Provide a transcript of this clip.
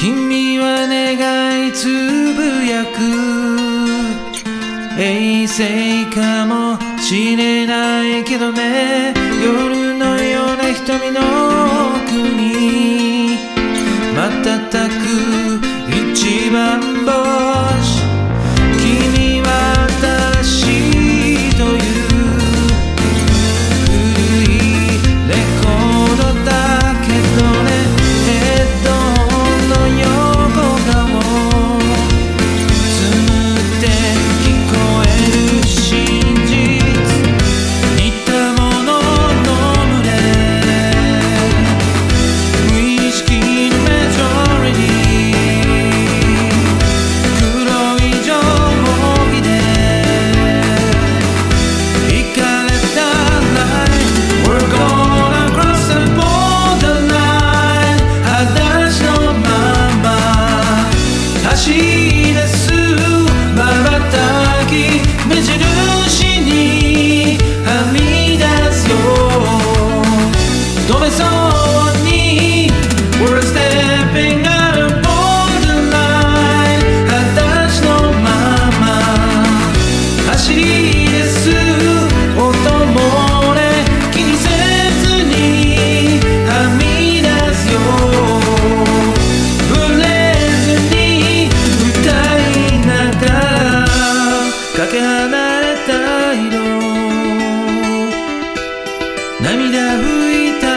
君は願いつぶやく。衛星かもしれないけどね。夜のような瞳の奥に。瞬く一番星。吹いた